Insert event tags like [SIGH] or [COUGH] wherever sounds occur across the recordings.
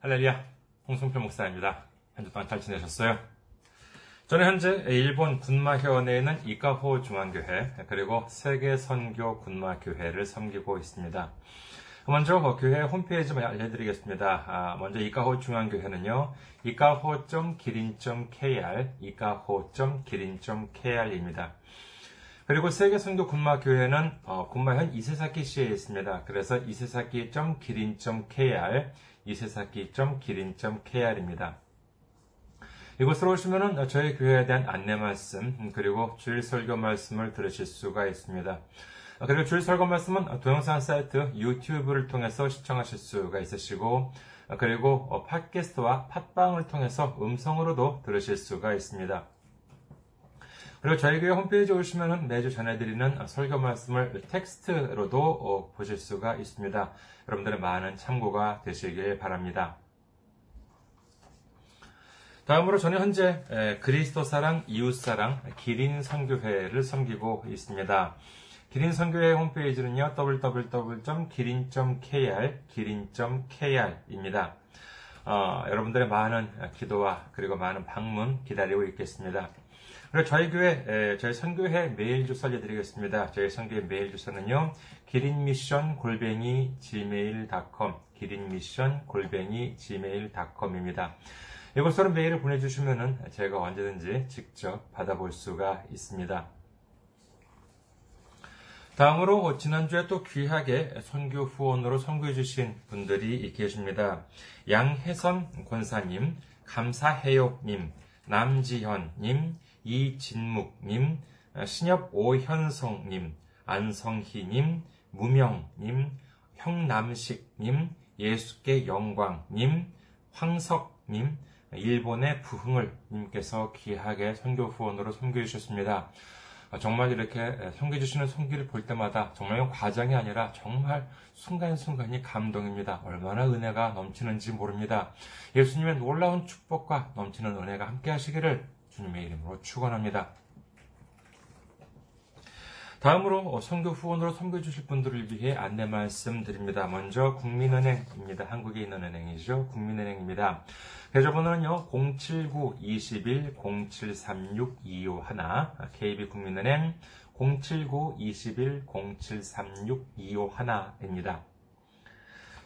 할렐루야, 홍승필 목사입니다. 한 주 동안 잘 지내셨어요? 저는 현재 일본 군마현에 있는 이카호 중앙교회 그리고 세계선교 군마교회를 섬기고 있습니다. 먼저 교회 홈페이지 알려드리겠습니다. 아, 먼저 이카호 중앙교회는요, 이카호.기린.kr, 이카호.기린.kr입니다. 그리고 세계선교 군마교회는 어, 군마현 이세사키시에 있습니다. 그래서 이세사키.기린.kr, 이세사키.기린.kr입니다. 이곳으로 오시면 저희 교회에 대한 안내 말씀, 그리고 주일 설교 말씀을 들으실 수가 있습니다. 그리고 주일 설교 말씀은 동영상 사이트 유튜브를 통해서 시청하실 수가 있으시고, 그리고 팟캐스트와 팟빵을 통해서 음성으로도 들으실 수가 있습니다. 그리고 저희 교회 홈페이지에 오시면 매주 전해드리는 설교 말씀을 텍스트로도 보실 수가 있습니다. 여러분들의 많은 참고가 되시길 바랍니다. 다음으로 저는 현재 그리스도 사랑, 이웃 사랑, 기린 선교회를 섬기고 있습니다. 기린 선교회 홈페이지는요, www.기린.kr, 기린.kr입니다. 어, 여러분들의 많은 기도와 그리고 많은 방문 기다리고 있겠습니다. 그리고 저희 교회, 저희 선교회 메일 주소 알려드리겠습니다. 저희 선교회 메일 주소는요, 기린미션 골뱅이 gmail.com, 기린미션 골뱅이 gmail.com입니다. 이곳으로 메일을 보내주시면 제가 언제든지 직접 받아볼 수가 있습니다. 다음으로 지난주에 또 귀하게 선교 후원으로 선교해 주신 분들이 계십니다. 양혜선 권사님, 감사해요님, 남지현님, 이진묵님, 신엽 오현성님, 안성희님, 무명님, 형남식님, 예수께 영광님, 황석님, 일본의 부흥을 님께서 귀하게 선교 후원으로 섬겨 주셨습니다. 정말 이렇게 섬겨 주시는 손길을 볼 때마다 정말 과정이 아니라 정말 순간순간이 감동입니다. 얼마나 은혜가 넘치는지 모릅니다. 예수님의 놀라운 축복과 넘치는 은혜가 함께 하시기를 주님의 이름으로 축원합니다. 다음으로 선교 후원으로 섬겨 주실 분들을 위해 안내 말씀드립니다. 먼저 국민은행입니다. 한국에 있는 은행이죠. 국민은행입니다. 계좌번호는요. 079-21-0736-251 KB국민은행 079-21-0736-251입니다.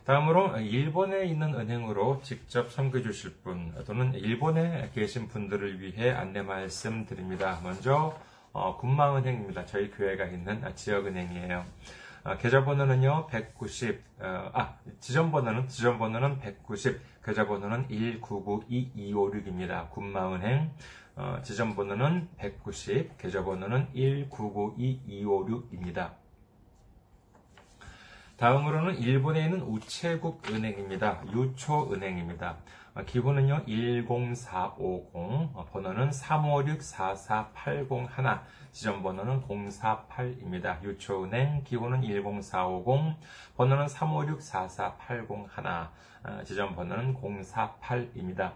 다음으로 일본에 있는 은행으로 직접 섬겨주실 분 또는 일본에 계신 분들을 위해 안내 말씀드립니다. 먼저 어, 군마은행입니다. 저희 교회가 있는 지역은행이에요. 어, 계좌번호는요 190, 어, 아 지점번호는 지점번호는 190, 계좌번호는 1992256입니다. 군마은행 어, 지점번호는 190, 계좌번호는 1992256입니다. 다음으로는 일본에 있는 우체국 은행입니다. 유초은행입니다. 기본은요 10450, 번호는 356-44801, 지점번호는 048입니다. 유초은행 기본은 10450, 번호는 356-44801, 지점번호는 048입니다.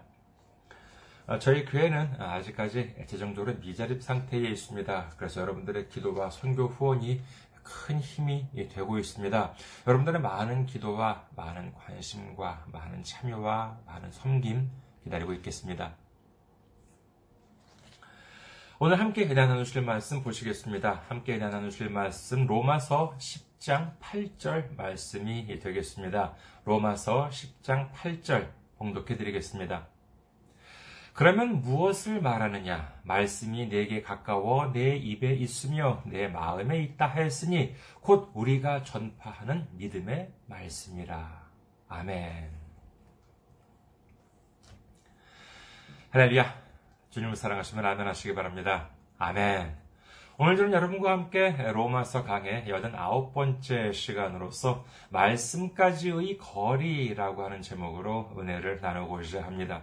저희 교회는 아직까지 재정적으로 미자립 상태에 있습니다. 그래서 여러분들의 기도와 선교 후원이 큰 힘이 되고 있습니다. 여러분들의 많은 기도와 많은 관심과 많은 참여와 많은 섬김 기다리고 있겠습니다. 오늘 함께 대화 나누실 말씀 보시겠습니다. 함께 대화 나누실 말씀 로마서 10장 8절 말씀이 되겠습니다. 로마서 10장 8절 봉독해 드리겠습니다. 그러면 무엇을 말하느냐? 말씀이 내게 가까워 내 입에 있으며 내 마음에 있다 하였으니 곧 우리가 전파하는 믿음의 말씀이라. 아멘. 할렐루야. 주님을 사랑하시면 아멘 하시기 바랍니다. 아멘. 오늘 저는 여러분과 함께 로마서 강의 89번째 시간으로서 말씀까지의 거리라고 하는 제목으로 은혜를 나누고자 합니다.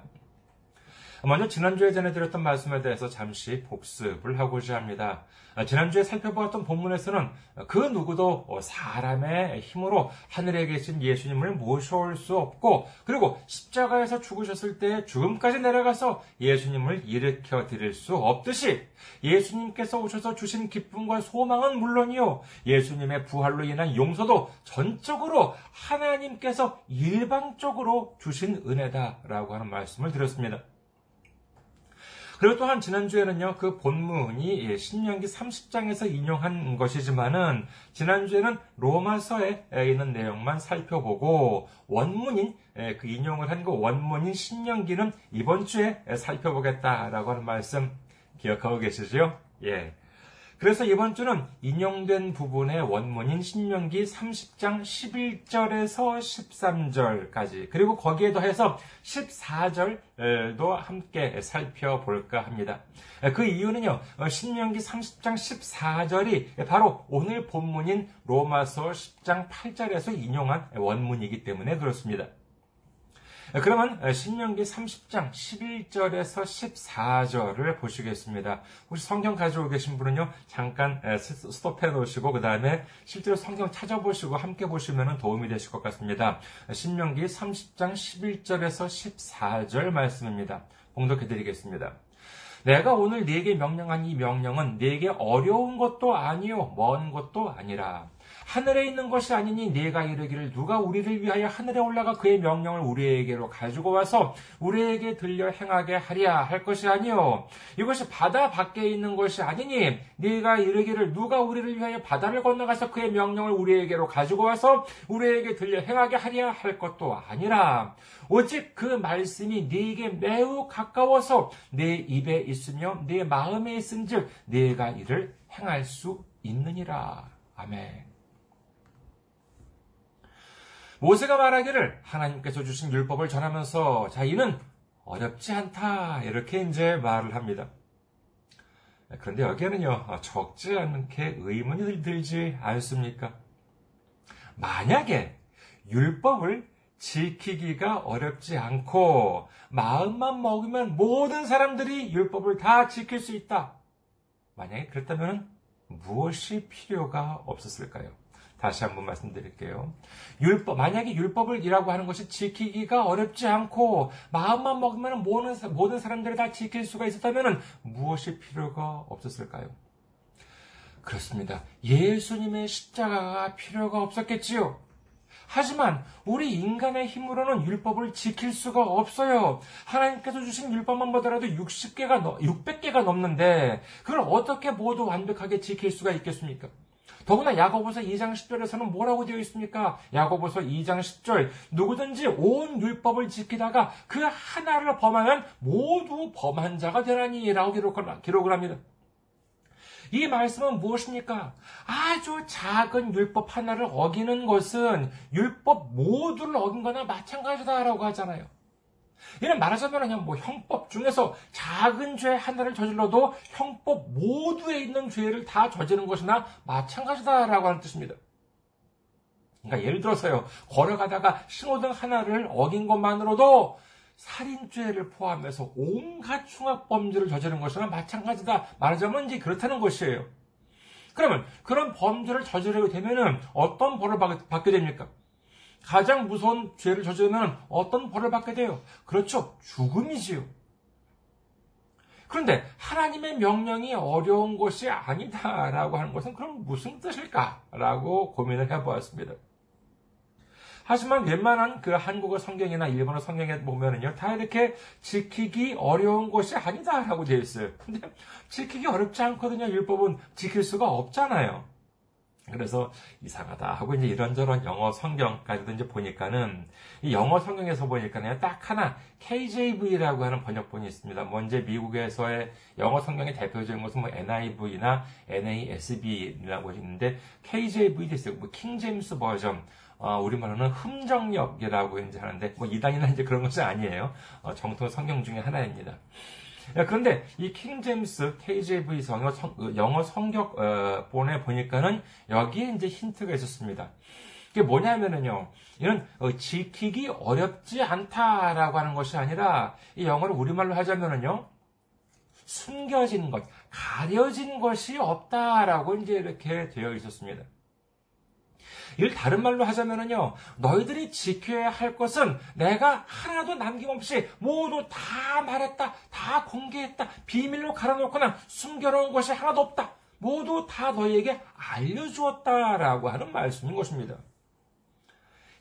먼저 지난주에 전해드렸던 말씀에 대해서 잠시 복습을 하고자 합니다. 지난주에 살펴보았던 본문에서는 그 누구도 사람의 힘으로 하늘에 계신 예수님을 모셔올 수 없고 그리고 십자가에서 죽으셨을 때 죽음까지 내려가서 예수님을 일으켜 드릴 수 없듯이 예수님께서 오셔서 주신 기쁨과 소망은 물론이요 예수님의 부활로 인한 용서도 전적으로 하나님께서 일방적으로 주신 은혜다라고 하는 말씀을 드렸습니다. 그리고 또한 지난주에는요, 그 본문이 신명기 30장에서 인용한 것이지만은, 지난주에는 로마서에 있는 내용만 살펴보고, 원문인, 그 인용을 한 그 원문인 신명기는 이번 주에 살펴보겠다라고 하는 말씀 기억하고 계시죠? 예. 그래서 이번 주는 인용된 부분의 원문인 신명기 30장 11절에서 13절까지 그리고 거기에 더해서 14절도 함께 살펴볼까 합니다. 그 이유는요. 신명기 30장 14절이 바로 오늘 본문인 로마서 10장 8절에서 인용한 원문이기 때문에 그렇습니다. 그러면 신명기 30장 11절에서 14절을 보시겠습니다. 혹시 성경 가지고 계신 분은요, 잠깐 스톱해 놓으시고, 그 다음에 실제로 성경 찾아보시고 함께 보시면 도움이 되실 것 같습니다. 신명기 30장 11절에서 14절 말씀입니다. 공독해 드리겠습니다. 내가 오늘 네게 명령한 이 명령은 네게 어려운 것도 아니요 먼 것도 아니라 하늘에 있는 것이 아니니 네가 이르기를 누가 우리를 위하여 하늘에 올라가 그의 명령을 우리에게로 가지고 와서 우리에게 들려 행하게 하랴 할 것이 아니요 이것이 바다 밖에 있는 것이 아니니 네가 이르기를 누가 우리를 위하여 바다를 건너가서 그의 명령을 우리에게로 가지고 와서 우리에게 들려 행하게 하랴 할 것도 아니라 오직 그 말씀이 네게 매우 가까워서 네 입에 있으며 네 마음에 있은즉 네가 이를 행할 수 있느니라 아멘. 모세가 말하기를 하나님께서 주신 율법을 전하면서 자 이는 어렵지 않다 이렇게 이제 말을 합니다. 그런데 여기에는요 적지 않게 의문이 들지 않습니까? 만약에 율법을 지키기가 어렵지 않고 마음만 먹으면 모든 사람들이 율법을 다 지킬 수 있다. 만약에 그렇다면 무엇이 필요가 없었을까요? 다시 한번 말씀드릴게요. 율법, 만약에 율법을 이라고 하는 것이 지키기가 어렵지 않고 마음만 먹으면 모든, 모든 사람들이 다 지킬 수가 있었다면 무엇이 필요가 없었을까요? 그렇습니다. 예수님의 십자가가 필요가 없었겠지요. 하지만 우리 인간의 힘으로는 율법을 지킬 수가 없어요. 하나님께서 주신 율법만 보더라도 60개가 600개가 넘는데 그걸 어떻게 모두 완벽하게 지킬 수가 있겠습니까? 더구나 야고보서 2장 10절에서는 뭐라고 되어 있습니까? 야고보서 2장 10절 누구든지 온 율법을 지키다가 그 하나를 범하면 모두 범한 자가 되라니라고 기록을 합니다. 이 말씀은 무엇입니까? 아주 작은 율법 하나를 어기는 것은 율법 모두를 어긴 거나 마찬가지다라고 하잖아요. 이는 말하자면 그냥 뭐 형법 중에서 작은 죄 하나를 저질러도 형법 모두에 있는 죄를 다 저지른 것이나 마찬가지다라고 하는 뜻입니다. 그러니까 예를 들어서요, 걸어가다가 신호등 하나를 어긴 것만으로도 살인죄를 포함해서 온갖 흉악범죄를 저지른 것이나 마찬가지다. 말하자면 이제 그렇다는 것이에요. 그러면 그런 범죄를 저지르게 되면은 어떤 벌을 받게 됩니까? 가장 무서운 죄를 저지르면 어떤 벌을 받게 돼요? 그렇죠. 죽음이지요. 그런데 하나님의 명령이 어려운 것이 아니다라고 하는 것은 그럼 무슨 뜻일까라고 고민을 해보았습니다. 하지만 웬만한 그 한국어 성경이나 일본어 성경에 보면은요, 다 이렇게 지키기 어려운 것이 아니다라고 되어 있어요. 근데 지키기 어렵지 않거든요. 율법은 지킬 수가 없잖아요. 그래서 이상하다 하고 이제 이런저런 영어 성경까지도 이제 보니까는 이 영어 성경에서 보니까는 딱 하나 KJV라고 하는 번역본이 있습니다. 먼저 뭐 미국에서의 영어 성경의 대표적인 것은 뭐 NIV나 NASB라고 있는데 KJV도 있어요. 뭐 킹제임스 버전. 어, 우리말로는 흠정역이라고 이제 하는데 뭐 이단이나 이제 그런 것이 아니에요. 어, 정통 성경 중에 하나입니다. 그런데 이 킹제임스 KJV 영어, 성, 그 영어 성격본에 보니까는 여기에 이제 힌트가 있었습니다. 이게 뭐냐면은요, 이런 어, 지키기 어렵지 않다라고 하는 것이 아니라 이 영어를 우리말로 하자면은요, 숨겨진 것, 가려진 것이 없다라고 이제 이렇게 되어 있었습니다. 이를 다른 말로 하자면은요, 너희들이 지켜야 할 것은 내가 하나도 남김없이 모두 다 말했다, 다 공개했다, 비밀로 갈아놓거나 숨겨놓은 것이 하나도 없다. 모두 다 너희에게 알려주었다라고 하는 말씀인 것입니다.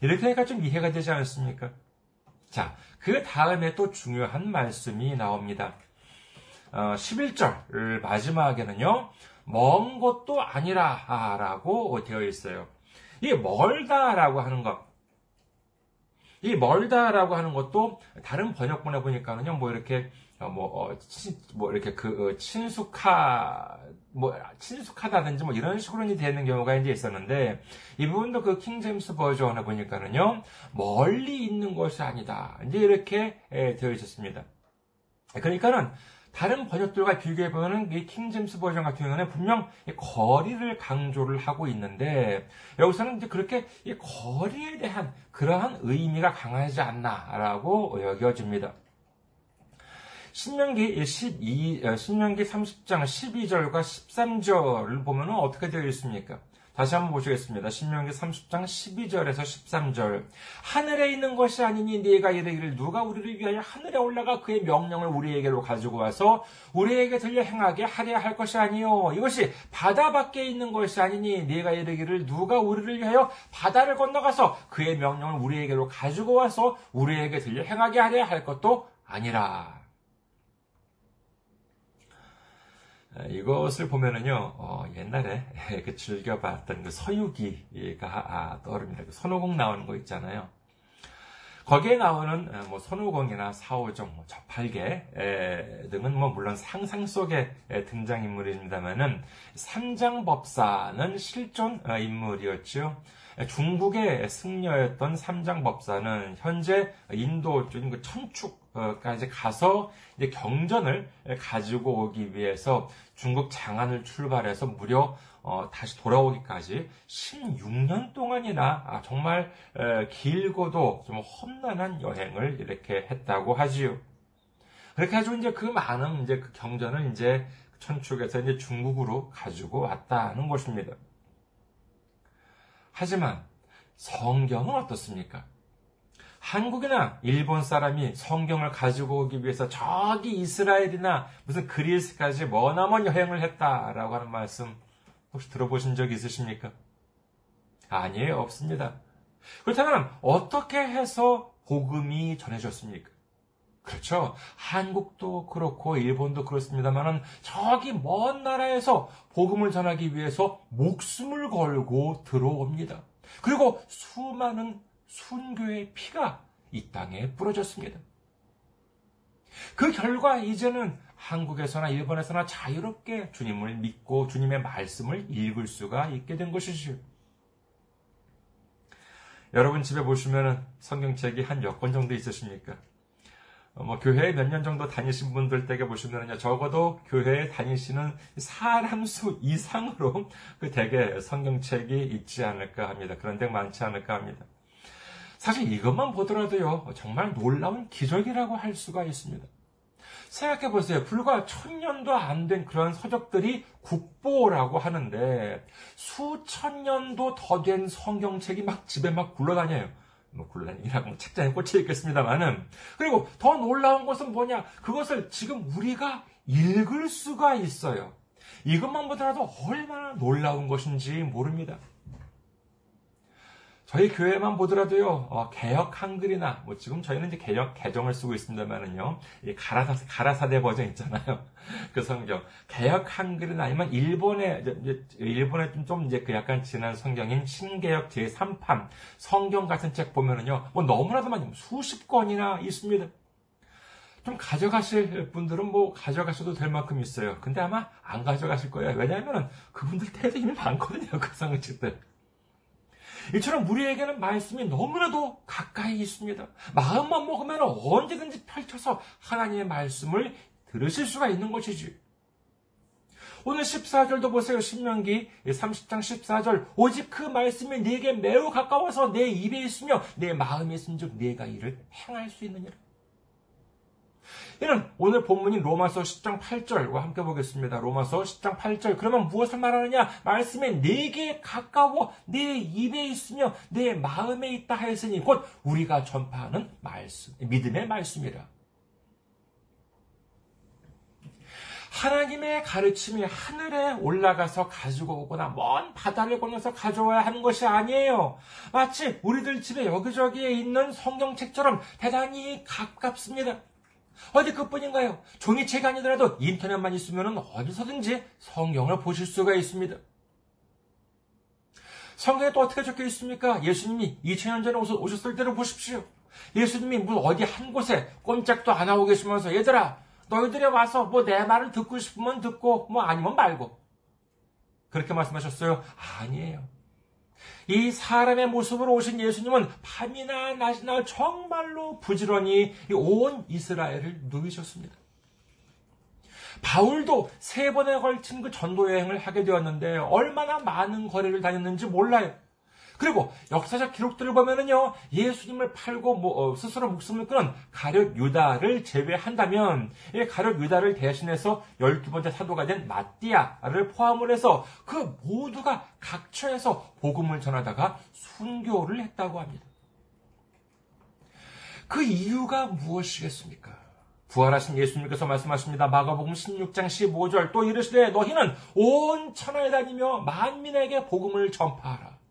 이렇게 하니까 좀 이해가 되지 않습니까? 자, 그 다음에 또 중요한 말씀이 나옵니다. 어, 11절 마지막에는요, 먼 것도 아니라 라고 되어 있어요. 이 멀다라고 하는 것. 이 멀다라고 하는 것도 다른 번역본에 보니까는요, 뭐 이렇게 어, 뭐, 어, 친, 뭐, 이렇게 그, 어, 친숙하, 뭐, 친숙하다든지 뭐 이런 식으로 이제 되는 경우가 이제 있었는데, 이 부분도 그 킹제임스 버전에 보니까는요, 멀리 있는 것이 아니다. 이제 이렇게 에, 되어 있었습니다. 그러니까는, 다른 번역들과 비교해 보면 이 킹제임스 버전 같은 경우는 분명 거리를 강조를 하고 있는데 여기서는 이제 그렇게 이 거리에 대한 그러한 의미가 강하지 않나라고 여겨집니다. 신명기 12, 어, 신명기 30장 12절과 13절을 보면 어떻게 되어 있습니까? 다시 한번 보시겠습니다. 신명기 30장 12절에서 13절. 하늘에 있는 것이 아니니 네가 이르기를 누가 우리를 위하여 하늘에 올라가 그의 명령을 우리에게로 가지고 와서 우리에게 들려 행하게 하려 할 것이 아니요 이것이 바다 밖에 있는 것이 아니니 네가 이르기를 누가 우리를 위하여 바다를 건너가서 그의 명령을 우리에게로 가지고 와서 우리에게 들려 행하게 하려 할 것도 아니라. 이것을 보면은요, 어, 옛날에 [LAUGHS] 그 즐겨봤던 그 서유기가 아, 떠오릅니다. 그 손오공 나오는 거 있잖아요. 거기에 나오는 뭐 손오공이나 사오정, 뭐 저팔계 등은 뭐 물론 상상 속의 등장 인물입니다만은 삼장법사는 실존 어, 인물이었죠. 중국의 승려였던 삼장법사는 현재 인도 쪽인 그 천축 까지 가서 이제 경전을 가지고 오기 위해서 중국 장안을 출발해서 무려 어, 다시 돌아오기까지 16년 동안이나 아, 정말 에, 길고도 좀 험난한 여행을 이렇게 했다고 하지요. 그렇게 해가지고 이제 그 많은 이제 그 경전을 이제 천축에서 이제 중국으로 가지고 왔다는 것입니다. 하지만 성경은 어떻습니까? 한국이나 일본 사람이 성경을 가지고 오기 위해서 저기 이스라엘이나 무슨 그리스까지 머나먼 여행을 했다라고 하는 말씀 혹시 들어보신 적 있으십니까? 아니에요, 없습니다. 그렇다면 어떻게 해서 복음이 전해졌습니까? 그렇죠. 한국도 그렇고 일본도 그렇습니다만은 저기 먼 나라에서 복음을 전하기 위해서 목숨을 걸고 들어옵니다. 그리고 수많은 순교의 피가 이 땅에 뿌려졌습니다. 그 결과 이제는 한국에서나 일본에서나 자유롭게 주님을 믿고 주님의 말씀을 읽을 수가 있게 된 것이지요. 여러분 집에 보시면 성경책이 한 몇 권 정도 있으십니까? 어, 뭐 교회에 몇 년 정도 다니신 분들 댁에 보시면요 적어도 교회에 다니시는 사람 수 이상으로 그 댁에 성경책이 있지 않을까 합니다. 그런 데 많지 않을까 합니다. 사실 이것만 보더라도요 정말 놀라운 기적이라고 할 수가 있습니다. 생각해 보세요. 불과 천 년도 안 된 그런 서적들이 국보라고 하는데 수천 년도 더 된 성경책이 막 집에 막 굴러다녀요. 뭐 곤란이라고 뭐 책장에 꽂혀 있겠습니다만은 그리고 더 놀라운 것은 뭐냐? 그것을 지금 우리가 읽을 수가 있어요. 이것만 보더라도 얼마나 놀라운 것인지 모릅니다. 저희 교회만 보더라도요, 어, 개혁 한글이나, 뭐 지금 저희는 이제 개혁 개정을 쓰고 있습니다만은요, 가라사, 가라사대 버전 있잖아요. [LAUGHS] 그 성경. 개혁 한글이나 아니면 일본의, 일본의 좀, 좀 이제 그 약간 지난 성경인 신개혁 제3판 성경 같은 책 보면은요, 뭐 너무나도 많이, 수십 권이나 있습니다. 좀 가져가실 분들은 뭐 가져가셔도 될 만큼 있어요. 근데 아마 안 가져가실 거예요. 왜냐하면 그분들 태도 이미 많거든요. 그 성경책들. 이처럼 우리에게는 말씀이 너무나도 가까이 있습니다. 마음만 먹으면 언제든지 펼쳐서 하나님의 말씀을 들으실 수가 있는 것이지. 오늘 14절도 보세요. 신명기 30장 14절. 오직 그 말씀이 네게 매우 가까워서 내 입에 있으며 내 마음에 있은즉 네가 이를 행할 수 있느니라. 이는 오늘 본문인 로마서 10장 8절과 함께 보겠습니다. 로마서 10장 8절. 그러면 무엇을 말하느냐? 말씀에 내게 가까워 내 입에 있으며 내 마음에 있다 하였으니 곧 우리가 전파하는 말씀, 믿음의 말씀이라. 하나님의 가르침이 하늘에 올라가서 가지고 오거나 먼 바다를 건너서 가져와야 하는 것이 아니에요. 마치 우리들 집에 여기저기에 있는 성경책처럼 대단히 가깝습니다. 어디 그뿐인가요? 종이책이 아니더라도 인터넷만 있으면 어디서든지 성경을 보실 수가 있습니다. 성경에 또 어떻게 적혀 있습니까? 예수님이 2000년 전에 오셨을 때를 보십시오. 예수님이 뭐 어디 한 곳에 꼼짝도 안 하고 계시면서 얘들아 너희들이 와서 뭐 내 말을 듣고 싶으면 듣고 뭐 아니면 말고 그렇게 말씀하셨어요? 아니에요. 이 사람의 모습으로 오신 예수님은 밤이나 낮이나 정말로 부지런히 온 이스라엘을 누이셨습니다. 바울도 세 번에 걸친 그 전도 여행을 하게 되었는데 얼마나 많은 거리를 다녔는지 몰라요. 그리고 역사적 기록들을 보면은요, 예수님을 팔고 뭐, 어, 스스로 목숨을 끊은 가룟 유다를 제외한다면, 이 가룟 유다를 대신해서 열두 번째 사도가 된 마띠아를 포함을 해서 그 모두가 각처에서 복음을 전하다가 순교를 했다고 합니다. 그 이유가 무엇이겠습니까? 부활하신 예수님께서 말씀하십니다. 마가복음 16장 15절 또 이르시되 너희는 온 천하에 다니며 만민에게 복음을 전파하라.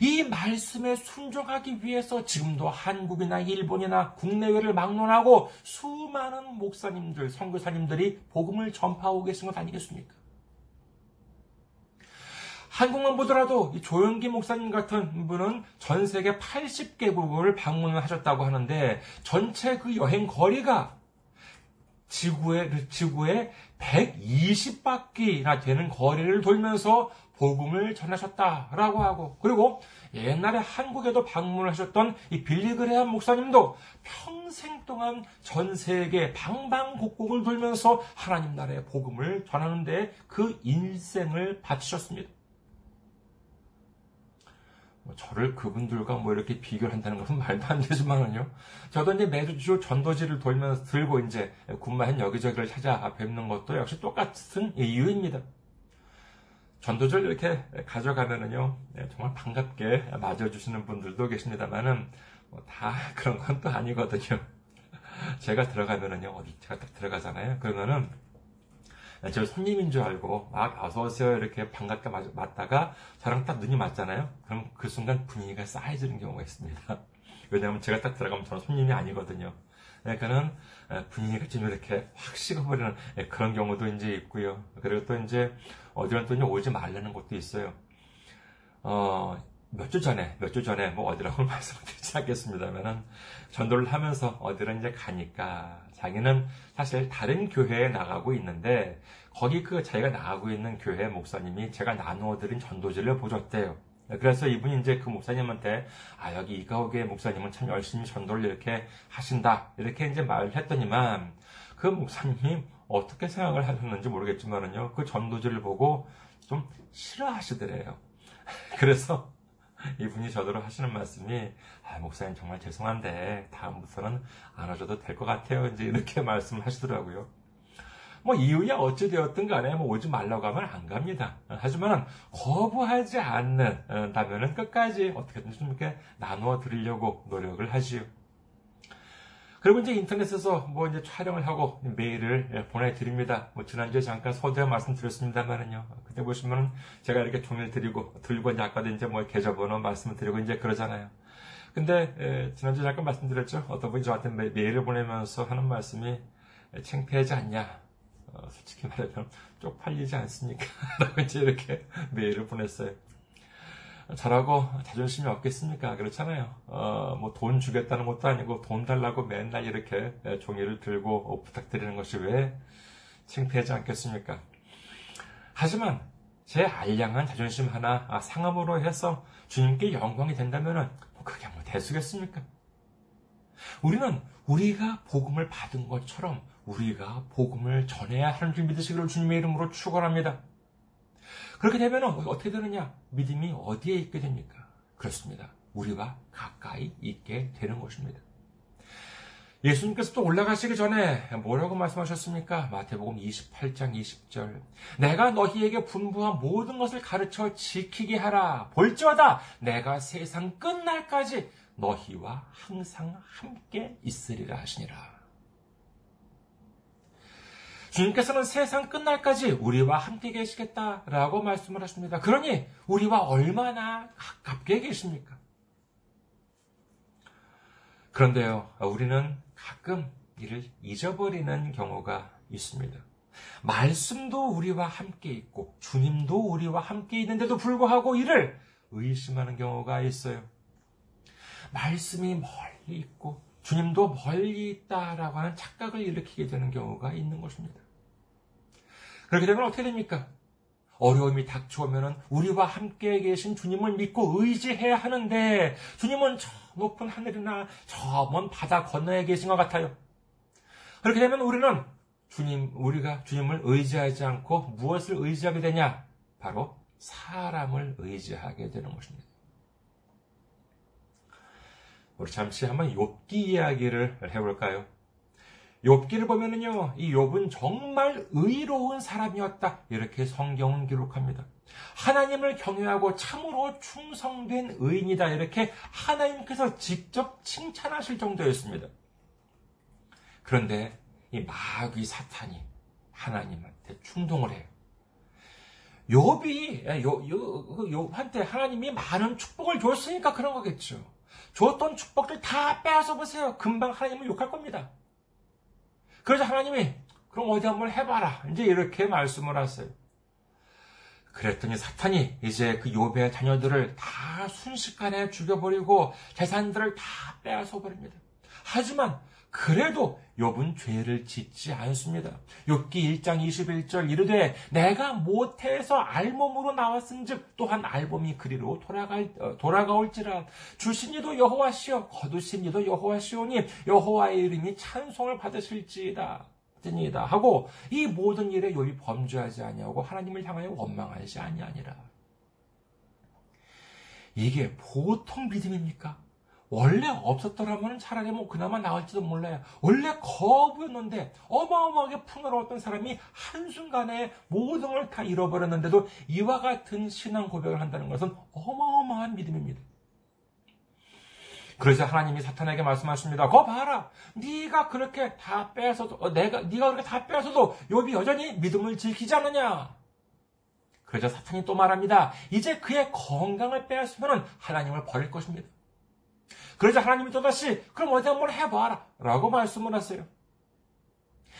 이 말씀에 순종하기 위해서 지금도 한국이나 일본이나 국내외를 막론하고 수많은 목사님들, 선교사님들이 복음을 전파하고 계신 것 아니겠습니까? 한국만 보더라도 조영기 목사님 같은 분은 전 세계 80개국을 방문을 하셨다고 하는데 전체 그 여행 거리가 지구의, 지구의 120바퀴나 되는 거리를 돌면서 복음을 전하셨다라고 하고 그리고 옛날에 한국에도 방문을 하셨던 이 빌리 그레한 목사님도 평생 동안 전 세계 방방곡곡을 돌면서 하나님 나라의 복음을 전하는데 그 인생을 바치셨습니다. 뭐 저를 그분들과 뭐 이렇게 비교를 한다는 것은 [LAUGHS] 말도 안 되지만은요. 저도 이제 매주 전도지를 돌면서 들고 이제 군마현 여기저기를 찾아 뵙는 것도 역시 똑같은 이유입니다. 전도절 이렇게 가져가면은요, 네, 정말 반갑게 맞아주시는 분들도 계십니다만은, 뭐 다 [LAUGHS] 그런 건 또 아니거든요. [LAUGHS] 제가 들어가면은요, 어디 제가 딱 들어가잖아요. 그러면은, 저 손님인 줄 알고, 막 어서오세요. 이렇게 반갑게 맞다가, 저랑 딱 눈이 맞잖아요. 그럼 그 순간 분위기가 쌓여지는 경우가 있습니다. [LAUGHS] 왜냐하면 제가 딱 들어가면 저는 손님이 아니거든요. 그러니까는 분위기가 좀 이렇게 확 식어버리는 그런 경우도 이제 있고요. 그리고 또 이제 어디는 또 오지 말라는 곳도 있어요. 어, 몇 주 전에, 몇 주 전에, 뭐 어디라고 [LAUGHS] 말씀을 드리지 않겠습니다만은, 전도를 하면서 어디를 이제 가니까, 자기는 사실 다른 교회에 나가고 있는데, 거기 그 자기가 나가고 있는 교회 목사님이 제가 나누어 드린 전도지를 보셨대요. 그래서 이분이 이제 그 목사님한테, 아, 여기 이가옥의 목사님은 참 열심히 전도를 이렇게 하신다. 이렇게 이제 말을 했더니만, 그 목사님이 어떻게 생각을 하셨는지 모르겠지만은요, 그 전도지를 보고 좀 싫어하시더래요. [LAUGHS] 그래서 이분이 저더러 하시는 말씀이, 아, 목사님 정말 죄송한데, 다음부터는 안 와줘도 될 것 같아요. 이제 이렇게 [LAUGHS] 말씀을 하시더라고요. 뭐 이유야 어찌되었든 간에 뭐 오지 말라고 하면 안 갑니다. 하지만 거부하지 않는다면은 끝까지 어떻게든 좀 이렇게 나누어 드리려고 노력을 하지요. 그리고 이제 인터넷에서 뭐 이제 촬영을 하고 메일을 보내드립니다. 뭐 지난주에 잠깐 서두에 말씀드렸습니다만은요. 그때 보시면 제가 이렇게 종이를 드리고, 들고 이제 아까도 이제 뭐 계좌번호 말씀을 드리고 이제 그러잖아요. 근데 에, 지난주에 잠깐 말씀드렸죠. 어떤 분이 저한테 메, 일을 보내면서 하는 말씀이 창피하지 않냐. 어, 솔직히 말하면 쪽팔리지 않습니까? [LAUGHS] 라고 이제 이렇게 메일을 보냈어요. 저라고 자존심이 없겠습니까? 그렇잖아요. 어, 뭐 돈 주겠다는 것도 아니고 돈 달라고 맨날 이렇게 종이를 들고 부탁드리는 것이 왜 창피하지 않겠습니까? 하지만 제 알량한 자존심 하나 아, 상함으로 해서 주님께 영광이 된다면 뭐 그게 뭐 대수겠습니까? 우리는 우리가 복음을 받은 것처럼 우리가 복음을 전해야 하는 줄 믿으시기를 주님의 이름으로 축원합니다. 그렇게 되면 어떻게 되느냐? 믿음이 어디에 있게 됩니까? 그렇습니다. 우리와 가까이 있게 되는 것입니다. 예수님께서 또 올라가시기 전에 뭐라고 말씀하셨습니까? 마태복음 28장 20절. 내가 너희에게 분부한 모든 것을 가르쳐 지키게 하라. 볼지어다 내가 세상 끝날까지 너희와 항상 함께 있으리라 하시니라. 주님께서는 세상 끝날까지 우리와 함께 계시겠다라고 말씀을 하십니다. 그러니 우리와 얼마나 가깝게 계십니까? 그런데요, 우리는 가끔 이를 잊어버리는 경우가 있습니다. 말씀도 우리와 함께 있고 주님도 우리와 함께 있는데도 불구하고 이를 의심하는 경우가 있어요. 말씀이 멀리 있고 주님도 멀리 있다라고 하는 착각을 일으키게 되는 경우가 있는 것입니다. 그렇게 되면 어떻게 됩니까? 어려움이 닥쳐오면 우리와 함께 계신 주님을 믿고 의지해야 하는데 주님은 저 높은 하늘이나 저 먼 바다 건너에 계신 것 같아요. 그렇게 되면 우리는 주님, 우리가 주님을 의지하지 않고 무엇을 의지하게 되냐? 바로 사람을 의지하게 되는 것입니다. 우리 잠시 한번 욥기 이야기를 해볼까요? 욥기를 보면은요, 이 욥은 정말 의로운 사람이었다. 이렇게 성경은 기록합니다. 하나님을 경외하고 참으로 충성된 의인이다. 이렇게 하나님께서 직접 칭찬하실 정도였습니다. 그런데 이 마귀 사탄이 하나님한테 충동을 해요. 욥이 욥한테 그 하나님이 많은 축복을 줬으니까 그런 거겠죠. 줬던 축복들 다 빼앗아 보세요. 금방 하나님을 욕할 겁니다. 그래서 하나님이 그럼 어디 한번 해봐라. 이제 이렇게 말씀을 하세요. 그랬더니 사탄이 이제 그 요배의 자녀들을 다 순식간에 죽여버리고 재산들을 다 빼앗아 버립니다. 하지만 그래도 욥은 죄를 짓지 않습니다. 욥기 1장 21절 이르되 내가 모태에서 알몸으로 나왔은즉 또한 알몸이 그리로 돌아갈 어, 돌아가올지라 주신 이도 여호와시여 거두신 이도 여호와시오니 여호와의 이름이 찬송을 받으실지이다. 니다 하고 이 모든 일에 욥이 범죄하지 아니하고 하나님을 향하여 원망하지 아니하니라. 이게 보통 믿음입니까? 원래 없었더라면 차라리 뭐 그나마 나을지도 몰라요. 원래 거부였는데 어마어마하게 풍요로웠던 사람이 한순간에 모든 걸 다 잃어버렸는데도 이와 같은 신앙 고백을 한다는 것은 어마어마한 믿음입니다. 그래서 하나님이 사탄에게 말씀하십니다. 거 봐라. 네가 그렇게 다 빼서도 어, 내가 네가 그렇게 다 빼서도 욥이 여전히 믿음을 지키지 않느냐. 그러자 사탄이 또 말합니다. 이제 그의 건강을 빼앗으면 하나님을 버릴 것입니다. 그러자 하나님이 또다시 그럼 어디 한번 해봐라 라고 말씀을 하세요.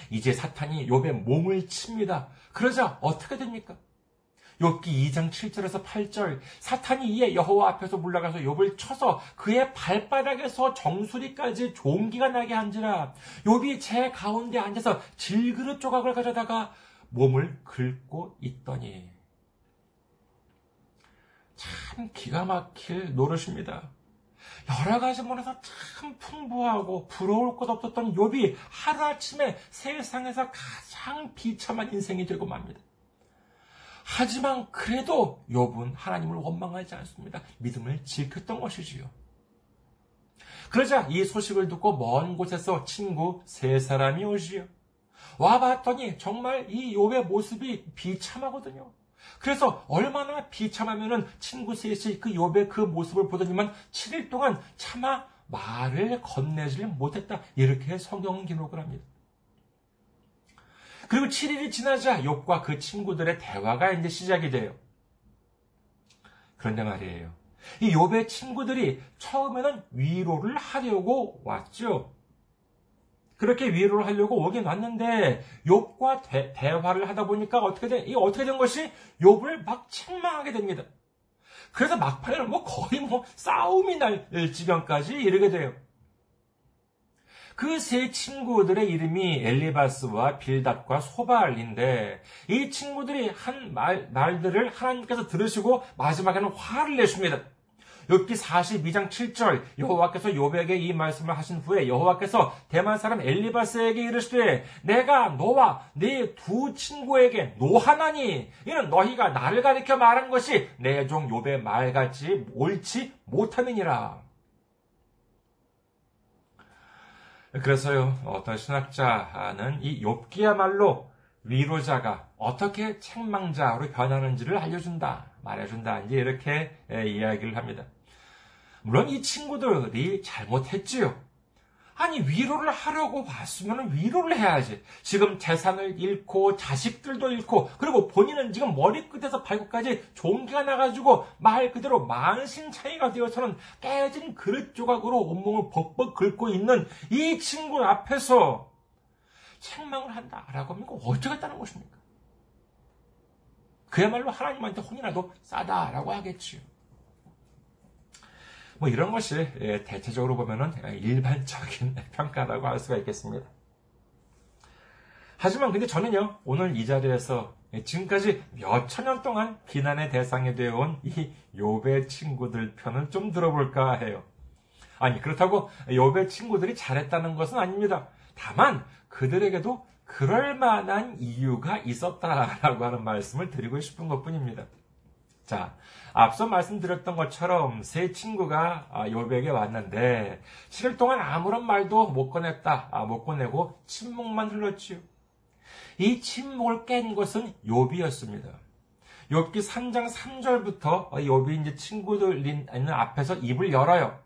이제 사탄이 욥의 몸을 칩니다. 그러자 어떻게 됩니까? 욥기 2장 7절에서 8절 사탄이 이에 여호와 앞에서 물러가서 욥을 쳐서 그의 발바닥에서 정수리까지 종기가 나게 한지라 욥이 제 가운데 앉아서 질그릇 조각을 가져다가 몸을 긁고 있더니 참 기가 막힐 노릇입니다. 여러 가지 면에서 참 풍부하고 부러울 것 없었던 욥이 하루아침에 세상에서 가장 비참한 인생이 되고 맙니다. 하지만 그래도 욥은 하나님을 원망하지 않습니다. 믿음을 지켰던 것이지요. 그러자 이 소식을 듣고 먼 곳에서 친구 세 사람이 오지요. 와봤더니 정말 이 욥의 모습이 비참하거든요. 그래서 얼마나 비참하면은 친구 셋이 그 욥의 그 모습을 보더니만 7일 동안 차마 말을 건네질 못했다. 이렇게 성경은 기록을 합니다. 그리고 7일이 지나자 욥과 그 친구들의 대화가 이제 시작이 돼요. 그런데 말이에요. 이 욥의 친구들이 처음에는 위로를 하려고 왔죠. 그렇게 위로를 하려고 오긴 왔는데 욥과 대, 화를 하다 보니까 어떻게 된, 이 어떻게 된 것이 욥을 막 책망하게 됩니다. 그래서 막판에는 뭐 거의 뭐 싸움이 날 지경까지 이르게 돼요. 그 세 친구들의 이름이 엘리바스와 빌닷과 소발인데 이 친구들이 한 말, 말들을 하나님께서 들으시고 마지막에는 화를 내십니다. 욥기 42장 7절 여호와께서 욥에게 이 말씀을 하신 후에 여호와께서 대만 사람 엘리바스에게 이르시되 내가 너와 네 두 친구에게 노하나니 이는 너희가 나를 가리켜 말한 것이 내 종 욥의 말같이 옳지 못함이니라. 그래서요 어떤 신학자는 이 욥기야말로 위로자가 어떻게 책망자로 변하는지를 알려준다, 말해준다, 이제 이렇게 이야기를 합니다. 물론 이 친구들이 잘못했지요. 아니, 위로를 하려고 봤으면 위로를 해야지. 지금 재산을 잃고, 자식들도 잃고, 그리고 본인은 지금 머리끝에서 발끝까지 종기가 나가지고, 말 그대로 만신창이가 되어서는 깨진 그릇 조각으로 온몸을 벅벅 긁고 있는 이 친구 앞에서 책망을 한다라고 하면 어쩌겠다는 것입니까? 그야말로 하나님한테 혼이라도 싸다라고 하겠지요. 뭐 이런 것이 예, 대체적으로 보면은 일반적인 [LAUGHS] 평가라고 할 수가 있겠습니다. 하지만 근데 저는요 오늘 이 자리에서 지금까지 몇 천 년 동안 비난의 대상이 되어 온 이 요배 친구들 편을 좀 들어볼까 해요. 아니 그렇다고 요배 친구들이 잘했다는 것은 아닙니다. 다만 그들에게도 그럴 만한 이유가 있었다라고 하는 말씀을 드리고 싶은 것 뿐입니다. 자, 앞서 말씀드렸던 것처럼 세 친구가 요백에 왔는데 7일 동안 아무런 말도 못 꺼냈다, 아, 못 꺼내고 침묵만 흘렀지요. 이 침묵을 깬 것은 요비였습니다. 욥기 3장 3절부터 욥이 이제 친구들 있는 앞에서 입을 열어요.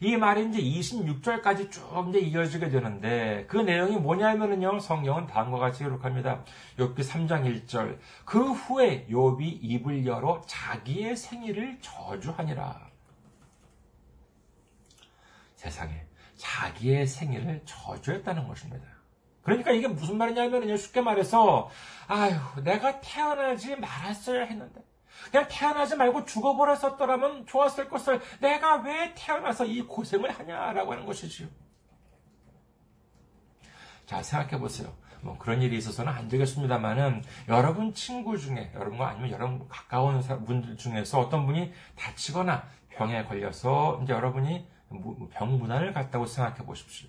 이 말이 이제 26절까지 쭉 이제 이어지게 되는데 그 내용이 뭐냐면은요 성경은 다음과 같이 기록합니다. 욥기 3장 1절 그 후에 욥이 입을 열어 자기의 생일을 저주하니라. 세상에 자기의 생일을 저주했다는 것입니다. 그러니까 이게 무슨 말이냐면요 쉽게 말해서 아유 내가 태어나지 말았어야 했는데 그냥 태어나지 말고 죽어버렸었더라면 좋았을 것을 내가 왜 태어나서 이 고생을 하냐라고 하는 것이지요. 자, 생각해 보세요. 뭐 그런 일이 있어서는 안 되겠습니다만은 여러분 친구 중에 여러분과 아니면 여러분 가까운 분들 중에서 어떤 분이 다치거나 병에 걸려서 이제 여러분이 병문안을 갔다고 생각해 보십시오.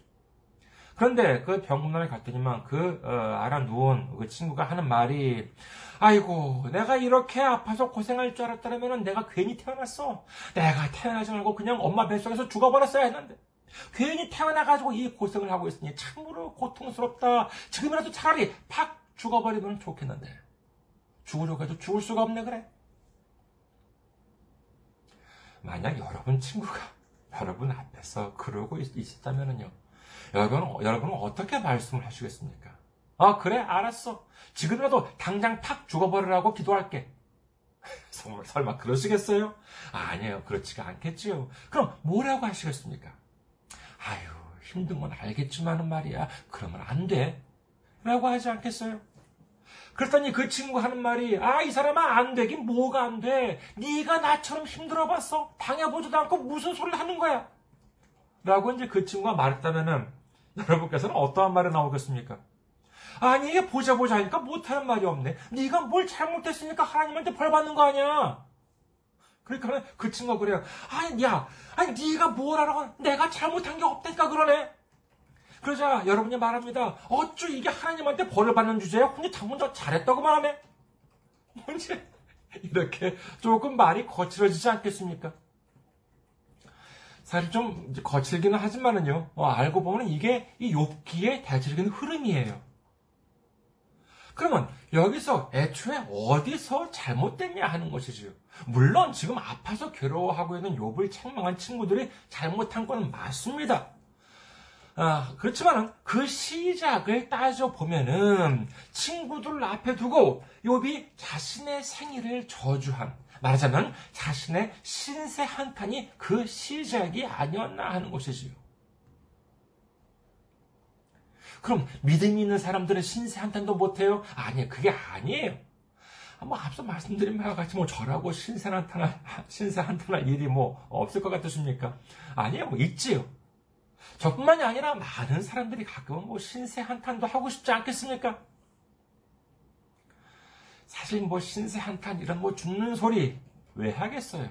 그런데 그 병문안을 갔더니만 그 어, 알아 누운 그 친구가 하는 말이 아이고 내가 이렇게 아파서 고생할 줄 알았다면 내가 괜히 태어났어. 내가 태어나지 말고 그냥 엄마 뱃속에서 죽어버렸어야 했는데 괜히 태어나가지고 이 고생을 하고 있으니 참으로 고통스럽다. 지금이라도 차라리 팍 죽어버리면 좋겠는데 죽으려고 해도 죽을 수가 없네 그래. 만약 여러분 친구가 여러분 앞에서 그러고 있, 있었다면요. 여러분, 여러분은 어떻게 말씀을 하시겠습니까? 아, 그래, 알았어. 지금이라도 당장 팍 죽어버리라고 기도할게. [LAUGHS] 정말 설마 그러시겠어요? 아니에요. 그렇지가 않겠지요. 그럼 뭐라고 하시겠습니까? 아유, 힘든 건 알겠지만은 말이야. 그러면 안 돼. 라고 하지 않겠어요? 그랬더니 그 친구 하는 말이 아 이 사람아 안 되긴 뭐가 안 돼. 네가 나처럼 힘들어봤어. 당해보지도 않고 무슨 소리를 하는 거야. 라고 이제 그 친구가 말했다면은 여러분께서는 어떠한 말이 나오겠습니까? 아니 이게 보자 보자 하니까 못하는 말이 없네. 네가 뭘 잘못했으니까 하나님한테 벌 받는 거 아니야. 그러니까 그 친구가 그래요. 아니 야, 아니 네가 뭘 알아? 내가 잘못한 게 없다니까 그러네. 그러자 여러분이 말합니다. 어쭈 이게 하나님한테 벌을 받는 주제야? 혼자 당혼자 잘했다고만 하네. 뭔지 이렇게 조금 말이 거칠어지지 않겠습니까? 사실 좀 거칠기는 하지만은요, 어, 알고 보면 이게 이 욥기의 대체적인 흐름이에요. 그러면 여기서 애초에 어디서 잘못됐냐 하는 것이지요. 물론 지금 아파서 괴로워하고 있는 욥을 책망한 친구들이 잘못한 건 맞습니다. 아, 그렇지만 그 시작을 따져 보면은 친구들 앞에 두고 욥이 자신의 생일을 저주한 말하자면 자신의 신세 한탄이 그 시작이 아니었나 하는 것이지요. 그럼 믿음이 있는 사람들은 신세 한탄도 못해요? 아니에요. 그게 아니에요. 뭐 앞서 말씀드린 바와 같이 뭐 저라고 신세 한탄할 신세 한탄할 일이 뭐 없을 것 같으십니까? 아니에요. 뭐 있지요. 저뿐만이 아니라 많은 사람들이 가끔은 뭐 신세 한탄도 하고 싶지 않겠습니까? 사실 뭐 신세 한탄 이런 뭐 죽는 소리 왜 하겠어요?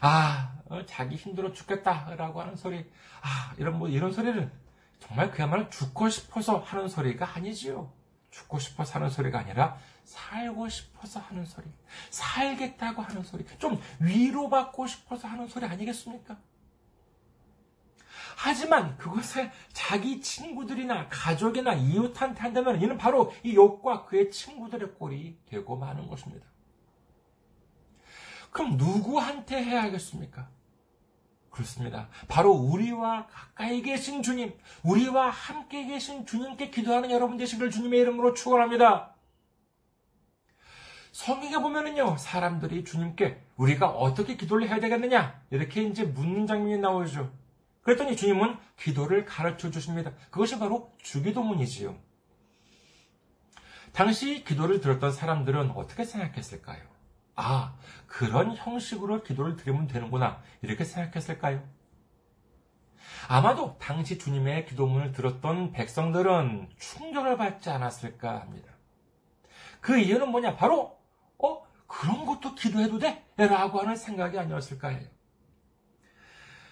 아, 어, 자기 힘들어 죽겠다라고 하는 소리, 아, 이런 뭐 이런 소리를 정말 그야말로 죽고 싶어서 하는 소리가 아니지요. 죽고 싶어서 하는 소리가 아니라 살고 싶어서 하는 소리, 살겠다고 하는 소리, 좀 위로받고 싶어서 하는 소리 아니겠습니까? 하지만 그것을 자기 친구들이나 가족이나 이웃한테 한다면 이는 바로 이 욕과 그의 친구들의 꼴이 되고 마는 것입니다. 그럼 누구한테 해야겠습니까? 그렇습니다. 바로 우리와 가까이 계신 주님, 우리와 함께 계신 주님께 기도하는 여러분 되시기를 주님의 이름으로 축원합니다. 성경에 보면은요, 사람들이 주님께 우리가 어떻게 기도를 해야 되겠느냐 이렇게 이제 묻는 장면이 나오죠. 그랬더니 주님은 기도를 가르쳐 주십니다. 그것이 바로 주기도문이지요. 당시 기도를 들었던 사람들은 어떻게 생각했을까요? 아, 그런 형식으로 기도를 드리면 되는구나. 이렇게 생각했을까요? 아마도 당시 주님의 기도문을 들었던 백성들은 충격을 받지 않았을까 합니다. 그 이유는 뭐냐? 바로, 어, 그런 것도 기도해도 돼? 라고 하는 생각이 아니었을까 해요.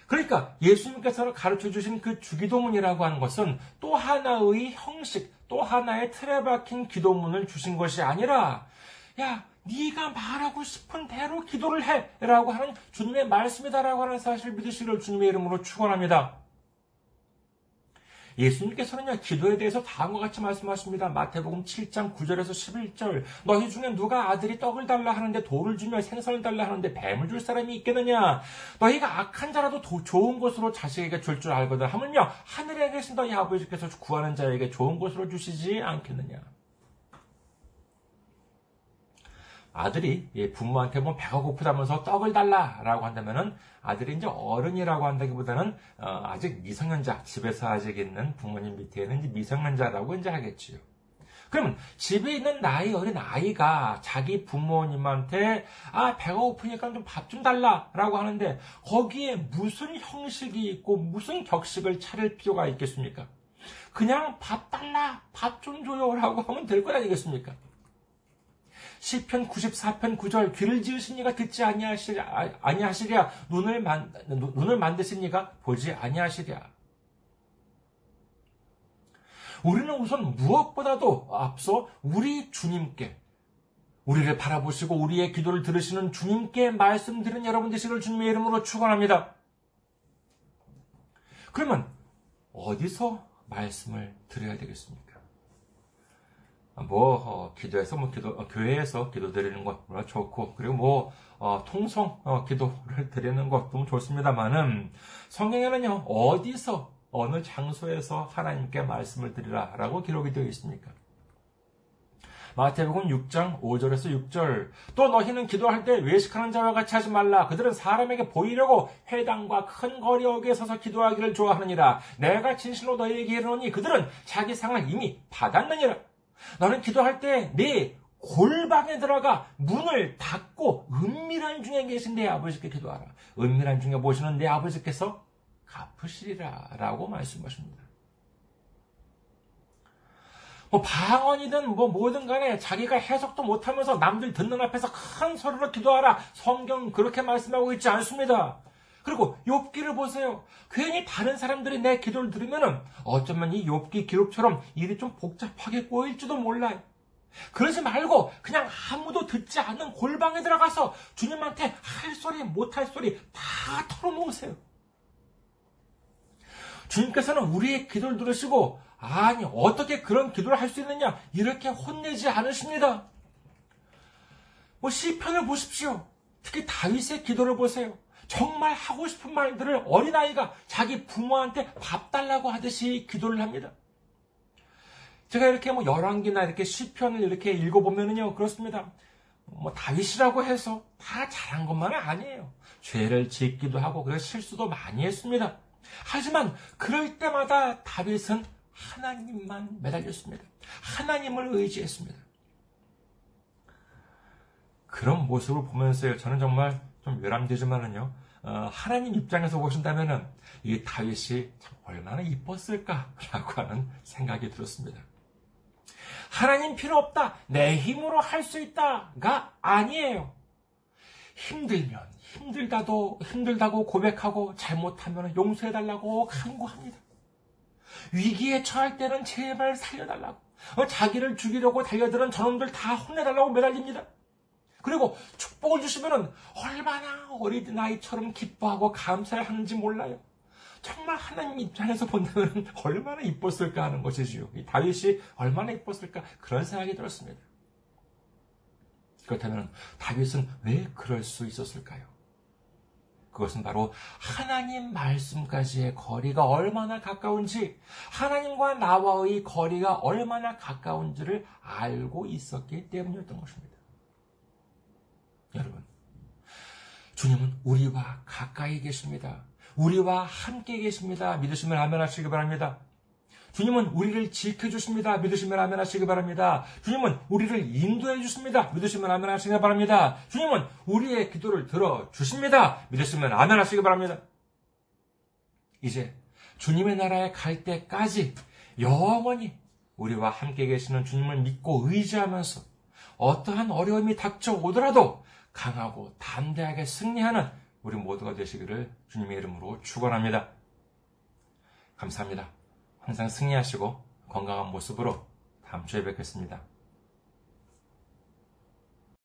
그러니까 예수님께서 가르쳐 주신 그 주기도문이라고 하는 것은 또 하나의 형식, 또 하나의 틀에 박힌 기도문을 주신 것이 아니라 야, 네가 말하고 싶은 대로 기도를 해라고 하는 주님의 말씀이다라고 하는 사실을 믿으시기를 주님의 이름으로 축원합니다. 예수님께서는요, 기도에 대해서 다음과 같이 말씀하십니다. 마태복음 7장 9절에서 11절. 너희 중에 누가 아들이 떡을 달라 하는데 돌을 주며 생선을 달라 하는데 뱀을 줄 사람이 있겠느냐? 너희가 악한 자라도 도, 좋은 것으로 자식에게 줄줄 알거든 하물며 하늘에 계신 너희 아버지께서 구하는 자에게 좋은 것으로 주시지 않겠느냐? 아들이 부모한테 뭐 배가 고프다면서 떡을 달라라고 한다면은 아들이 이제 어른이라고 한다기보다는 어, 아직 미성년자 집에서 아직 있는 부모님 밑에는 이제 미성년자라고 이제 하겠지요. 그러면 집에 있는 나이 어린 아이가 자기 부모님한테 아 배가 고프니까 좀 밥좀 달라라고 하는데 거기에 무슨 형식이 있고 무슨 격식을 차릴 필요가 있겠습니까? 그냥 밥 달라 밥 좀 줘요라고 하면 될것 아니겠습니까? 시편 94편 9절 귀를 지으시니가 듣지 아니하시랴 아니하시랴 눈을 만 눈을 만드시니가 보지 아니하시랴 우리는 우선 무엇보다도 앞서 우리 주님께 우리를 바라보시고 우리의 기도를 들으시는 주님께 말씀드린 여러분 되시기를 주님의 이름으로 축원합니다. 그러면 어디서 말씀을 드려야 되겠습니까? 뭐 어, 기도해서 뭐 기도 어, 교회에서 기도 드리는 것도 좋고 그리고 뭐 어, 통성 어, 기도를 드리는 것도 좋습니다만은 성경에는요 어디서 어느 장소에서 하나님께 말씀을 드리라라고 기록이 되어 있습니까? 마태복음 6장 5절에서 6절. 또 너희는 기도할 때 외식하는 자와 같이 하지 말라. 그들은 사람에게 보이려고 회당과 큰 거리 어귀에 서서 기도하기를 좋아하느니라. 내가 진실로 너희에게 이르노니 그들은 자기 상을 이미 받았느니라 너는 기도할 때네 골방에 들어가 문을 닫고 은밀한 중에 계신 내 아버지께 기도하라. 은밀한 중에 보시는 내 아버지께서 갚으시리라. 라고 말씀하십니다. 뭐 방언이든 뭐 뭐든 간에 자기가 해석도 못하면서 남들 듣는 앞에서 큰 소리로 기도하라. 성경 그렇게 말씀하고 있지 않습니다. 그리고 욥기를 보세요. 괜히 다른 사람들이 내 기도를 들으면은 어쩌면 이 욥기 기록처럼 일이 좀 복잡하게 꼬일지도 몰라요. 그러지 말고 그냥 아무도 듣지 않는 골방에 들어가서 주님한테 할 소리 못할 소리 다 털어놓으세요. 주님께서는 우리의 기도를 들으시고 아니 어떻게 그런 기도를 할 수 있느냐 이렇게 혼내지 않으십니다. 뭐 시편을 보십시오. 특히 다윗의 기도를 보세요. 정말 하고 싶은 말들을 어린아이가 자기 부모한테 밥 달라고 하듯이 기도를 합니다. 제가 이렇게 뭐 열왕기나 이렇게 시편을 이렇게 읽어보면은요, 그렇습니다. 뭐 다윗이라고 해서 다 잘한 것만은 아니에요. 죄를 짓기도 하고, 그래서 실수도 많이 했습니다. 하지만 그럴 때마다 다윗은 하나님만 매달렸습니다. 하나님을 의지했습니다. 그런 모습을 보면서요, 저는 정말 좀 외람되지만은요, 어, 하나님 입장에서 보신다면은 이 다윗이 참 얼마나 이뻤을까라고 하는 생각이 들었습니다. 하나님 필요 없다. 내 힘으로 할 수 있다가 아니에요. 힘들면 힘들다도 힘들다고 고백하고 잘못하면 용서해 달라고 간구합니다. 위기에 처할 때는 제발 살려달라고 어, 자기를 죽이려고 달려드는 저놈들 다 혼내달라고 매달립니다. 그리고 축복을 주시면 얼마나 어린 아이처럼 기뻐하고 감사를 하는지 몰라요. 정말 하나님 입장에서 본다면 얼마나 이뻤을까 하는 것이지요. 이 다윗이 얼마나 이뻤을까 그런 생각이 들었습니다. 그렇다면 다윗은 왜 그럴 수 있었을까요? 그것은 바로 하나님 말씀까지의 거리가 얼마나 가까운지, 하나님과 나와의 거리가 얼마나 가까운지를 알고 있었기 때문이었던 것입니다. 여러분, 주님은 우리와 가까이 계십니다. 우리와 함께 계십니다. 믿으시면 아멘 하시기 바랍니다. 주님은 우리를 지켜주십니다. 믿으시면 아멘 하시기 바랍니다. 주님은 우리를 인도해 주십니다. 믿으시면 아멘 하시기 바랍니다. 주님은 우리의 기도를 들어주십니다. 믿으시면 아멘 하시기 바랍니다. 이제 주님의 나라에 갈 때까지 영원히 우리와 함께 계시는 주님을 믿고 의지하면서 어떠한 어려움이 닥쳐오더라도 강하고 담대하게 승리하는 우리 모두가 되시기를 주님의 이름으로 축원합니다. 감사합니다. 항상 승리하시고 건강한 모습으로 다음 주에 뵙겠습니다.